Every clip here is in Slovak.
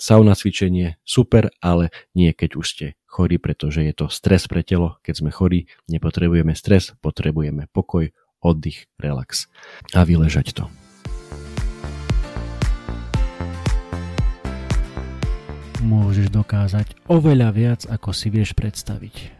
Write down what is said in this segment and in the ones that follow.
sauna cvičenie super, ale nie keď už ste chorí, pretože je to stres pre telo. Keď sme chorí, nepotrebujeme stres, potrebujeme pokoj, oddych, relax a vyležať to. Môžeš dokázať oveľa viac, ako si vieš predstaviť.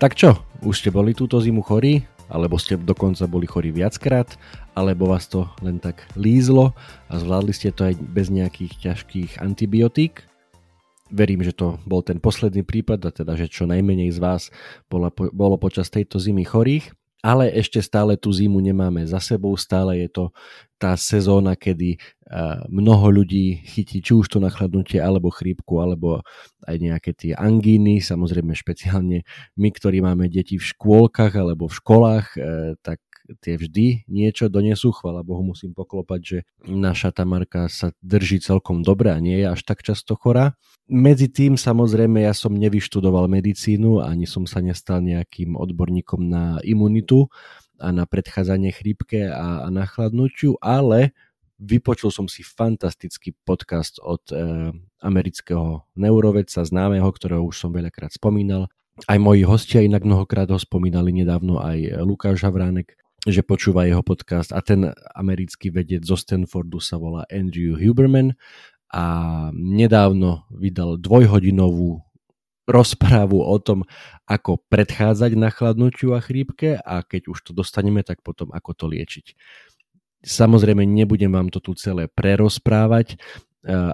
Tak čo, už ste boli túto zimu chorí? Alebo ste dokonca boli chorí viackrát? Alebo vás to len tak lízlo a zvládli ste to aj bez nejakých ťažkých antibiotík? Verím, že to bol ten posledný prípad, a teda, že čo najmenej z vás bolo, bolo počas tejto zimy chorých ale ešte stále tú zimu nemáme za sebou, stále je to tá sezóna, kedy mnoho ľudí chytí či už to nachladnutie, alebo chrípku, alebo aj nejaké tie angíny, samozrejme špeciálne my, ktorí máme deti v škôlkach alebo v školách, e, tak tie vždy niečo donesú. Chvala Bohu musím poklopať, že naša Tamarka sa drží celkom dobre a nie je až tak často chorá. Medzi tým samozrejme ja som nevyštudoval medicínu, ani som sa nestal nejakým odborníkom na imunitu a na predchádzanie chrípke a, a nachladnutiu, ale vypočul som si fantastický podcast od e, amerického neurovedca známeho, ktorého už som veľakrát spomínal. Aj moji hostia inak mnohokrát ho spomínali nedávno, aj Lukáš Havránek, že počúva jeho podcast a ten americký vedec zo Stanfordu sa volá Andrew Huberman a nedávno vydal dvojhodinovú rozprávu o tom, ako predchádzať nachladnutiu a chrípke a keď už to dostaneme, tak potom ako to liečiť. Samozrejme, nebudem vám to tu celé prerozprávať.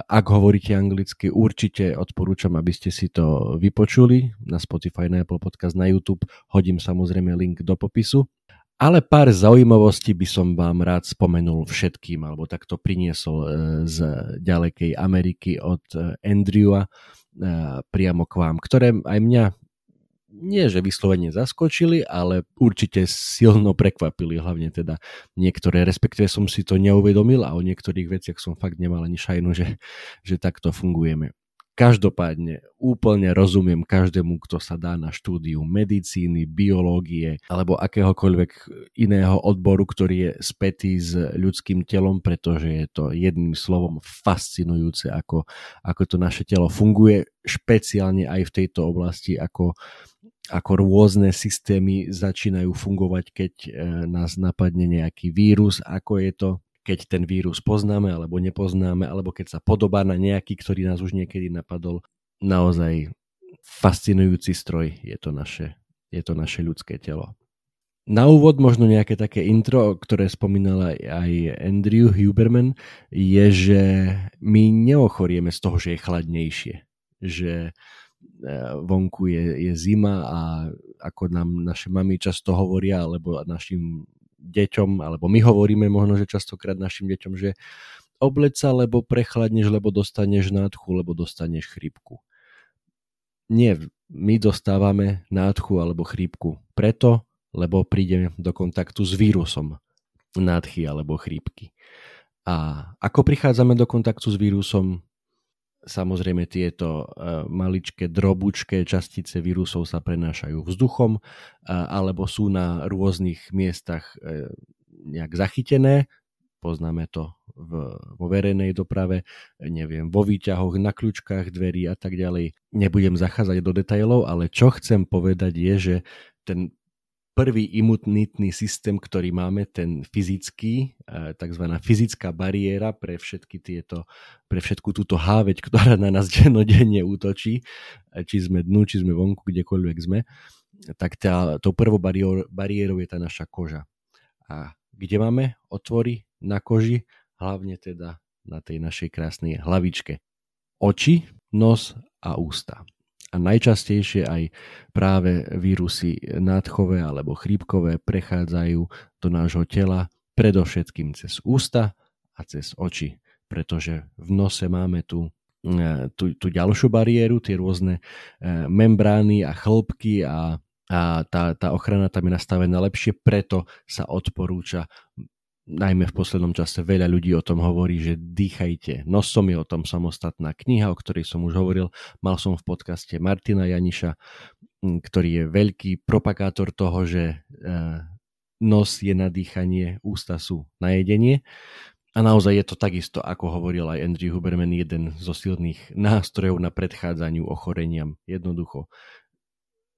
Ak hovoríte anglicky, určite odporúčam, aby ste si to vypočuli na Spotify, na Apple Podcast, na YouTube. Hodím samozrejme link do popisu. Ale pár zaujímavostí by som vám rád spomenul všetkým, alebo takto priniesol e, z ďalekej Ameriky od e, Andrewa e, priamo k vám, ktoré aj mňa nie že vyslovene zaskočili, ale určite silno prekvapili, hlavne teda niektoré, respektíve som si to neuvedomil a o niektorých veciach som fakt nemal ani šajnu, že, že takto fungujeme. Každopádne úplne rozumiem každému, kto sa dá na štúdiu medicíny, biológie alebo akéhokoľvek iného odboru, ktorý je spätý s ľudským telom, pretože je to jedným slovom fascinujúce, ako, ako to naše telo funguje, špeciálne aj v tejto oblasti, ako, ako rôzne systémy začínajú fungovať, keď e, nás napadne nejaký vírus, ako je to keď ten vírus poznáme alebo nepoznáme, alebo keď sa podobá na nejaký, ktorý nás už niekedy napadol. Naozaj fascinujúci stroj je to naše, je to naše ľudské telo. Na úvod možno nejaké také intro, ktoré spomínal aj Andrew Huberman, je, že my neochorieme z toho, že je chladnejšie. Že e, vonku je, je zima a ako nám naše mamy často hovoria, alebo našim deťom, alebo my hovoríme možno, že častokrát našim deťom, že obleď sa, lebo prechladneš, lebo dostaneš nádchu, lebo dostaneš chrípku. Nie, my dostávame nádchu alebo chrípku preto, lebo prídeme do kontaktu s vírusom nádchy alebo chrípky. A ako prichádzame do kontaktu s vírusom? Samozrejme tieto e, maličké drobučké častice vírusov sa prenášajú vzduchom alebo sú na rôznych miestach e, nejak zachytené. Poznáme to v, vo verejnej doprave, neviem, vo výťahoch, na kľúčkach dverí a tak ďalej. Nebudem zachádzať do detailov, ale čo chcem povedať je, že ten prvý imunitný systém, ktorý máme, ten fyzický, e, tzv. fyzická bariéra pre všetky tieto, pre všetku túto háveť, ktorá na nás dennodenne útočí, e, či sme dnu, či sme vonku, kdekoľvek sme, tak tá, tou prvou bariér, bariérou je tá naša koža. A kde máme otvory na koži? Hlavne teda na tej našej krásnej hlavičke. Oči, nos a ústa a najčastejšie aj práve vírusy nádchové alebo chrípkové prechádzajú do nášho tela predovšetkým cez ústa a cez oči, pretože v nose máme tú tú, tú ďalšiu bariéru, tie rôzne membrány a chlpky a a tá, tá ochrana tam je nastavená lepšie, preto sa odporúča najmä v poslednom čase veľa ľudí o tom hovorí, že dýchajte nosom, je o tom samostatná kniha, o ktorej som už hovoril. Mal som v podcaste Martina Janiša, ktorý je veľký propagátor toho, že e, nos je na dýchanie, ústa sú na jedenie. A naozaj je to takisto, ako hovoril aj Andrew Huberman, jeden zo silných nástrojov na predchádzaniu ochoreniam. Jednoducho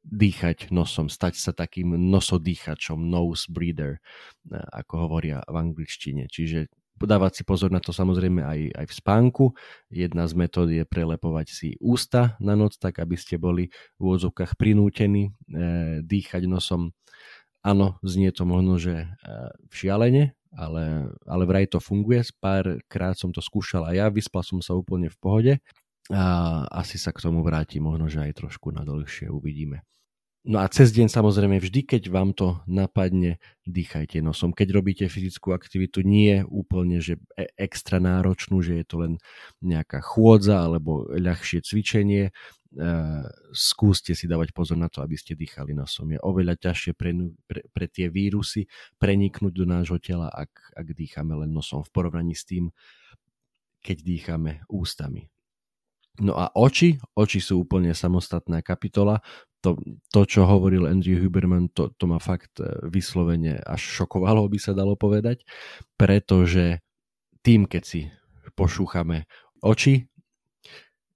dýchať nosom, stať sa takým nosodýchačom, nose breather, eh, ako hovoria v angličtine. Čiže dávať si pozor na to samozrejme aj, aj v spánku. Jedna z metód je prelepovať si ústa na noc, tak aby ste boli v úvodzovkách prinútení e, dýchať nosom. Áno, znie to možno, že e, šialene, ale, ale vraj to funguje. Párkrát som to skúšal a ja, vyspal som sa úplne v pohode a asi sa k tomu vráti, možno, že aj trošku na dlhšie uvidíme. No a cez deň samozrejme vždy, keď vám to napadne, dýchajte nosom. Keď robíte fyzickú aktivitu, nie úplne, že e, extra náročnú, že je to len nejaká chôdza alebo ľahšie cvičenie, Uh, skúste si dávať pozor na to, aby ste dýchali nosom. Je oveľa ťažšie pre, pre, pre tie vírusy preniknúť do nášho tela, ak, ak dýchame len nosom v porovnaní s tým, keď dýchame ústami. No a oči, oči sú úplne samostatná kapitola. To, to čo hovoril Andrew Huberman, to, to ma fakt e, vyslovene až šokovalo, by sa dalo povedať, pretože tým, keď si pošúchame oči,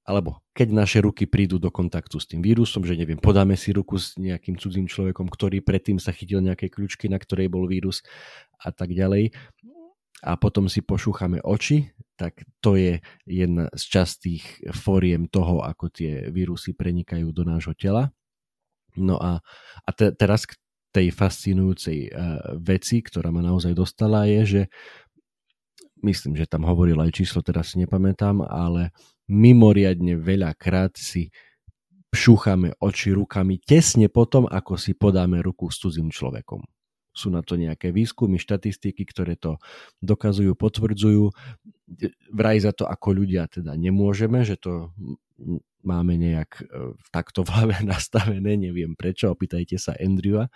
alebo keď naše ruky prídu do kontaktu s tým vírusom, že neviem, podáme si ruku s nejakým cudzím človekom, ktorý predtým sa chytil nejaké kľúčky, na ktorej bol vírus a tak ďalej, a potom si pošúchame oči, tak to je jedna z častých fóriem toho, ako tie vírusy prenikajú do nášho tela. No a, a te, teraz k tej fascinujúcej uh, veci, ktorá ma naozaj dostala, je, že myslím, že tam hovoril aj číslo, teraz si nepamätám, ale mimoriadne veľakrát si šúchame oči rukami tesne potom, ako si podáme ruku s cudzím človekom sú na to nejaké výskumy, štatistiky, ktoré to dokazujú, potvrdzujú. Vraj za to ako ľudia teda nemôžeme, že to máme nejak e, takto v hlave nastavené, neviem prečo, opýtajte sa Andrewa.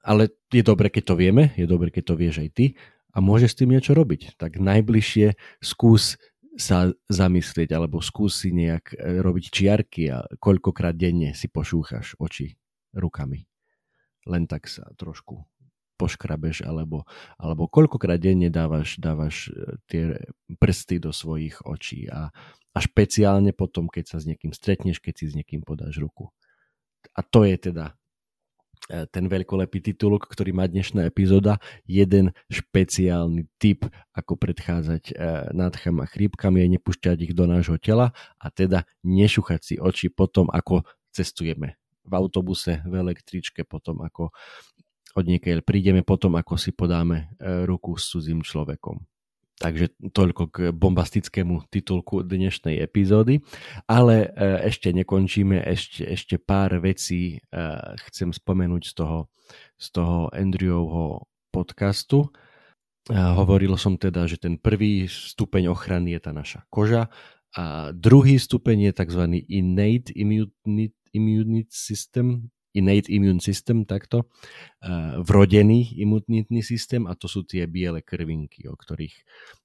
Ale je dobre, keď to vieme, je dobre, keď to vieš aj ty a môžeš s tým niečo robiť. Tak najbližšie skús sa zamyslieť alebo skús si nejak e, robiť čiarky a koľkokrát denne si pošúchaš oči rukami. Len tak sa trošku poškrabeš, alebo, alebo koľkokrát denne dávaš, dávaš e, tie prsty do svojich očí a, a špeciálne potom, keď sa s niekým stretneš, keď si s niekým podáš ruku. A to je teda e, ten veľkolepý titulok, ktorý má dnešná epizóda, jeden špeciálny tip, ako predchádzať e, nádcham a chrípkam je nepúšťať ich do nášho tela a teda nešuchať si oči potom, ako cestujeme v autobuse, v električke, potom ako od niekiaľ prídeme potom, ako si podáme e, ruku s cudzím človekom. Takže toľko k bombastickému titulku dnešnej epizódy. Ale e, ešte nekončíme, ešte, ešte pár vecí e, chcem spomenúť z toho, z toho Andrewovho podcastu. Hovoril som teda, že ten prvý stupeň ochrany je tá naša koža a druhý stupeň je tzv. innate immune, immune system, innate immune system, takto, vrodený imunitný systém a to sú tie biele krvinky, o ktorých,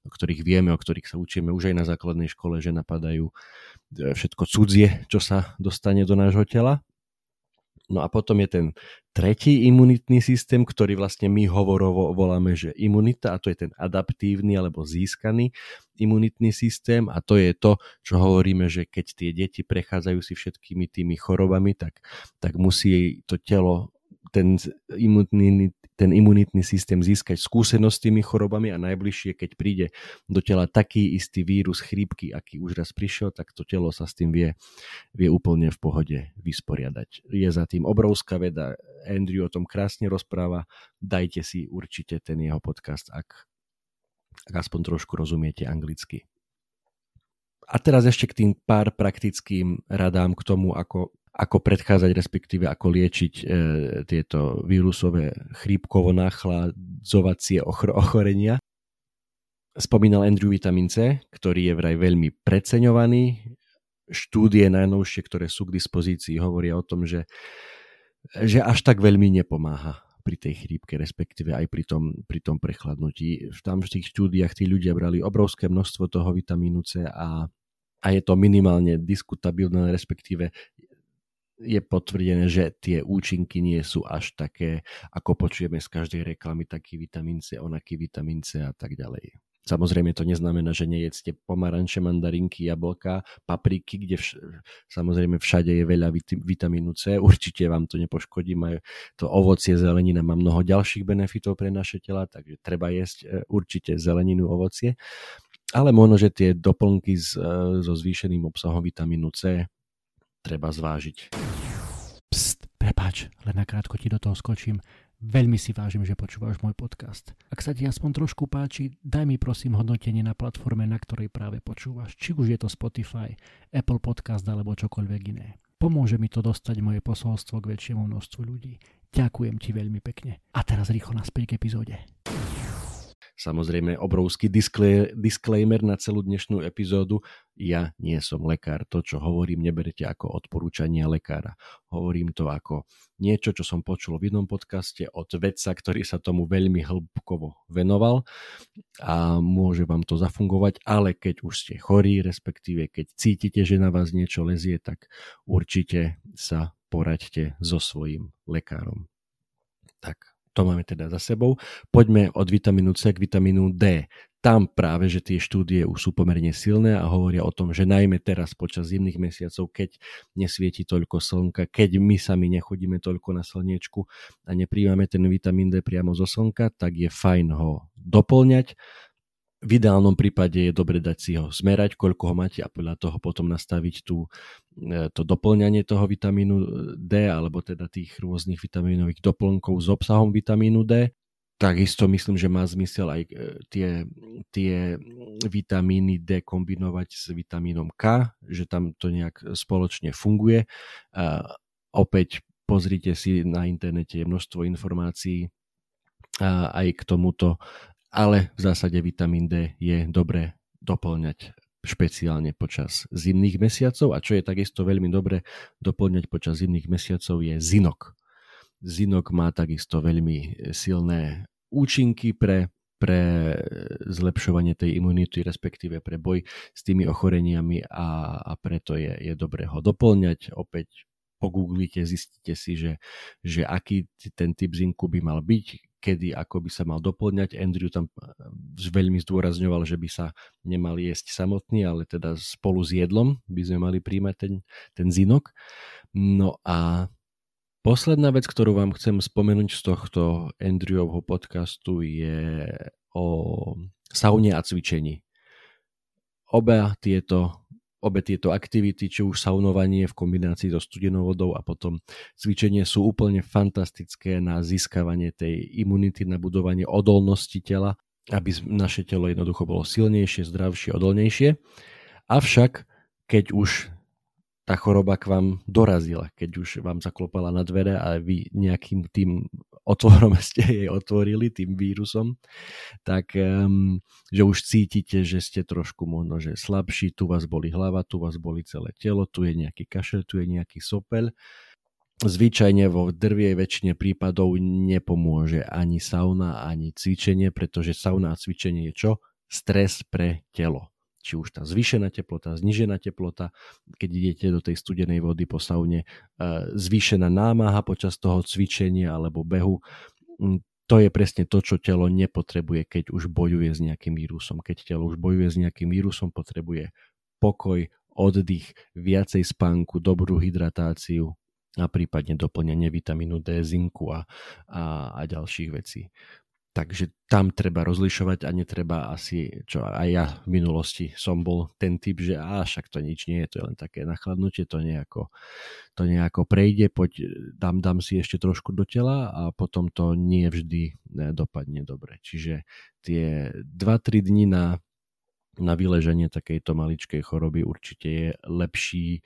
o ktorých vieme, o ktorých sa učíme už aj na základnej škole, že napadajú e, všetko cudzie, čo sa dostane do nášho tela. No a potom je ten tretí imunitný systém, ktorý vlastne my hovorovo voláme, že imunita a to je ten adaptívny alebo získaný imunitný systém. A to je to, čo hovoríme, že keď tie deti prechádzajú si všetkými tými chorobami, tak, tak musí to telo ten imunitný, ten imunitný systém získať skúsenosť s tými chorobami a najbližšie, keď príde do tela taký istý vírus chrípky, aký už raz prišiel, tak to telo sa s tým vie, vie úplne v pohode vysporiadať. Je za tým obrovská veda, Andrew o tom krásne rozpráva, dajte si určite ten jeho podcast, ak, ak aspoň trošku rozumiete anglicky. A teraz ešte k tým pár praktickým radám k tomu, ako ako predchádzať, respektíve ako liečiť e, tieto vírusové chrípkovo-nachladzovacie ochorenia. Spomínal Andrew vitamín C, ktorý je vraj veľmi preceňovaný štúdie najnovšie, ktoré sú k dispozícii, hovoria o tom, že, že až tak veľmi nepomáha pri tej chrípke, respektíve aj pri tom, pri tom prechladnutí. Tam v tých štúdiách tí ľudia brali obrovské množstvo toho vitamínu C a, a je to minimálne diskutabilné, respektíve je potvrdené, že tie účinky nie sú až také, ako počujeme z každej reklamy, taký vitamín C, onaký vitamín C a tak ďalej. Samozrejme to neznamená, že nejedzte pomaranče, mandarinky, jablka, papriky, kde vš- samozrejme všade je veľa vit- vitamínu C, určite vám to nepoškodí, majú to ovocie, zelenina má mnoho ďalších benefitov pre naše tela, takže treba jesť e, určite zeleninu, ovocie, ale možno, že tie doplnky s, e, so zvýšeným obsahom vitamínu C treba zvážiť. Pst, prepáč, len nakrátko ti do toho skočím. Veľmi si vážim, že počúvaš môj podcast. Ak sa ti aspoň trošku páči, daj mi prosím hodnotenie na platforme, na ktorej práve počúvaš. Či už je to Spotify, Apple Podcast alebo čokoľvek iné. Pomôže mi to dostať moje posolstvo k väčšiemu množstvu ľudí. Ďakujem ti veľmi pekne. A teraz rýchlo naspäť k epizóde. Samozrejme obrovský disclaimer na celú dnešnú epizódu. Ja nie som lekár. To, čo hovorím, neberete ako odporúčanie lekára. Hovorím to ako niečo, čo som počul v jednom podcaste od vedca, ktorý sa tomu veľmi hĺbkovo venoval a môže vám to zafungovať, ale keď už ste chorí, respektíve keď cítite, že na vás niečo lezie, tak určite sa poraďte so svojím lekárom. Tak to máme teda za sebou. Poďme od vitamínu C k vitamínu D. Tam práve, že tie štúdie už sú pomerne silné a hovoria o tom, že najmä teraz počas zimných mesiacov, keď nesvieti toľko slnka, keď my sami nechodíme toľko na slniečku a nepríjmame ten vitamín D priamo zo slnka, tak je fajn ho doplňať v ideálnom prípade je dobre dať si ho zmerať, koľko ho máte a podľa toho potom nastaviť tú, e, to doplňanie toho vitamínu D alebo teda tých rôznych vitamínových doplnkov s obsahom vitamínu D. Takisto myslím, že má zmysel aj e, tie, tie vitamíny D kombinovať s vitamínom K, že tam to nejak spoločne funguje. A opäť pozrite si na internete je množstvo informácií aj k tomuto ale v zásade vitamín D je dobré doplňať špeciálne počas zimných mesiacov a čo je takisto veľmi dobre doplňať počas zimných mesiacov je zinok. Zinok má takisto veľmi silné účinky pre, pre zlepšovanie tej imunity, respektíve pre boj s tými ochoreniami a, a preto je, je dobré ho doplňať. Opäť pogooglite, zistíte si, že, že aký ten typ zinku by mal byť, kedy ako by sa mal doplňať. Andrew tam eh, veľmi zdôrazňoval, že by sa nemal jesť samotný, ale teda spolu s jedlom by sme mali príjmať ten, ten zinok. No a posledná vec, ktorú vám chcem spomenúť z tohto Andrewovho podcastu je o saune a cvičení. Oba tieto Obe tieto aktivity, či už saunovanie v kombinácii so studenou vodou a potom cvičenie sú úplne fantastické na získavanie tej imunity, na budovanie odolnosti tela, aby naše telo jednoducho bolo silnejšie, zdravšie, odolnejšie. Avšak, keď už tá choroba k vám dorazila, keď už vám zaklopala na dvere a vy nejakým tým otvorom ste jej otvorili, tým vírusom, tak um, že už cítite, že ste trošku možno, že slabší, tu vás boli hlava, tu vás boli celé telo, tu je nejaký kašel, tu je nejaký sopel. Zvyčajne vo drvie väčšine prípadov nepomôže ani sauna, ani cvičenie, pretože sauna a cvičenie je čo? Stres pre telo či už tá zvýšená teplota, znižená teplota, keď idete do tej studenej vody po saune, e, zvýšená námaha počas toho cvičenia alebo behu, to je presne to, čo telo nepotrebuje, keď už bojuje s nejakým vírusom. Keď telo už bojuje s nejakým vírusom, potrebuje pokoj, oddych, viacej spánku, dobrú hydratáciu a prípadne doplňanie vitamínu D, zinku a, a, a ďalších vecí. Takže tam treba rozlišovať a netreba asi, čo aj ja v minulosti som bol ten typ, že a však to nič nie je, to je len také nachladnutie, to nejako, to nejako prejde, poď dám, dám si ešte trošku do tela a potom to nie vždy ne, dopadne dobre. Čiže tie 2-3 dní na, na vyleženie takejto maličkej choroby určite je lepší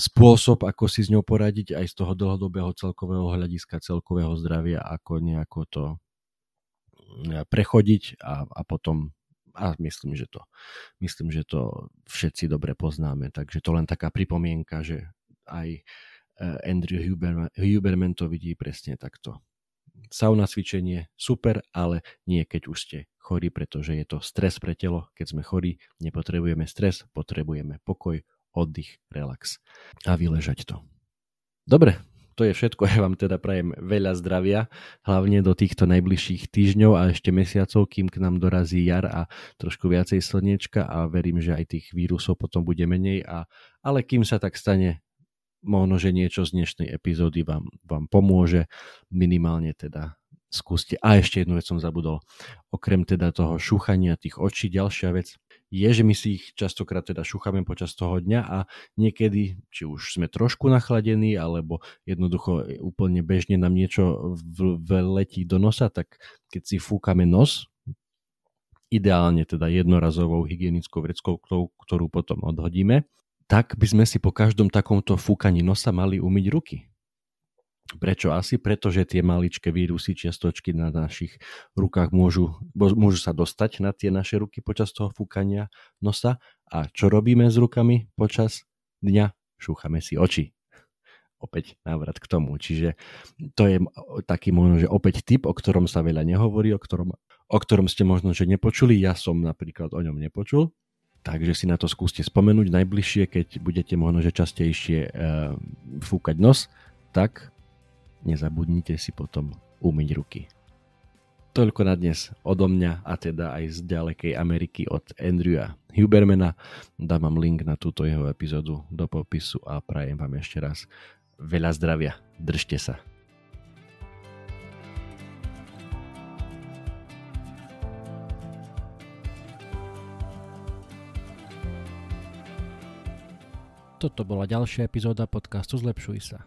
spôsob, ako si s ňou poradiť aj z toho dlhodobého celkového hľadiska, celkového zdravia, ako nejako to prechodiť a, a potom A myslím, že to, myslím, že to všetci dobre poznáme. Takže to len taká pripomienka, že aj eh, Andrew Huberman, Huberman to vidí presne takto. Sauna cvičenie super, ale nie keď už ste chorí, pretože je to stres pre telo. Keď sme chorí, nepotrebujeme stres, potrebujeme pokoj, oddych, relax a vyležať to. Dobre, to je všetko. Ja vám teda prajem veľa zdravia, hlavne do týchto najbližších týždňov a ešte mesiacov, kým k nám dorazí jar a trošku viacej slniečka a verím, že aj tých vírusov potom bude menej. A, ale kým sa tak stane, možno, že niečo z dnešnej epizódy vám, vám pomôže, minimálne teda skúste. A ešte jednu vec som zabudol. Okrem teda toho šúchania tých očí, ďalšia vec, je, že my si ich častokrát teda šúchame počas toho dňa a niekedy, či už sme trošku nachladení, alebo jednoducho úplne bežne nám niečo letí do nosa, tak keď si fúkame nos, ideálne teda jednorazovou hygienickou vreckou, ktorú potom odhodíme, tak by sme si po každom takomto fúkaní nosa mali umyť ruky. Prečo asi? Preto, že tie maličké vírusy, čiastočky na našich rukách môžu, môžu sa dostať na tie naše ruky počas toho fúkania nosa. A čo robíme s rukami počas dňa? Šúchame si oči. Opäť návrat k tomu. Čiže to je taký možno, že opäť typ, o ktorom sa veľa nehovorí, o ktorom, o ktorom ste možno, že nepočuli. Ja som napríklad o ňom nepočul. Takže si na to skúste spomenúť najbližšie, keď budete možno, že častejšie e, fúkať nos, tak nezabudnite si potom umyť ruky. Toľko na dnes odo mňa a teda aj z ďalekej Ameriky od Andrewa Hubermana. Dám vám link na túto jeho epizódu do popisu a prajem vám ešte raz veľa zdravia. Držte sa. Toto bola ďalšia epizóda podcastu Zlepšuj sa.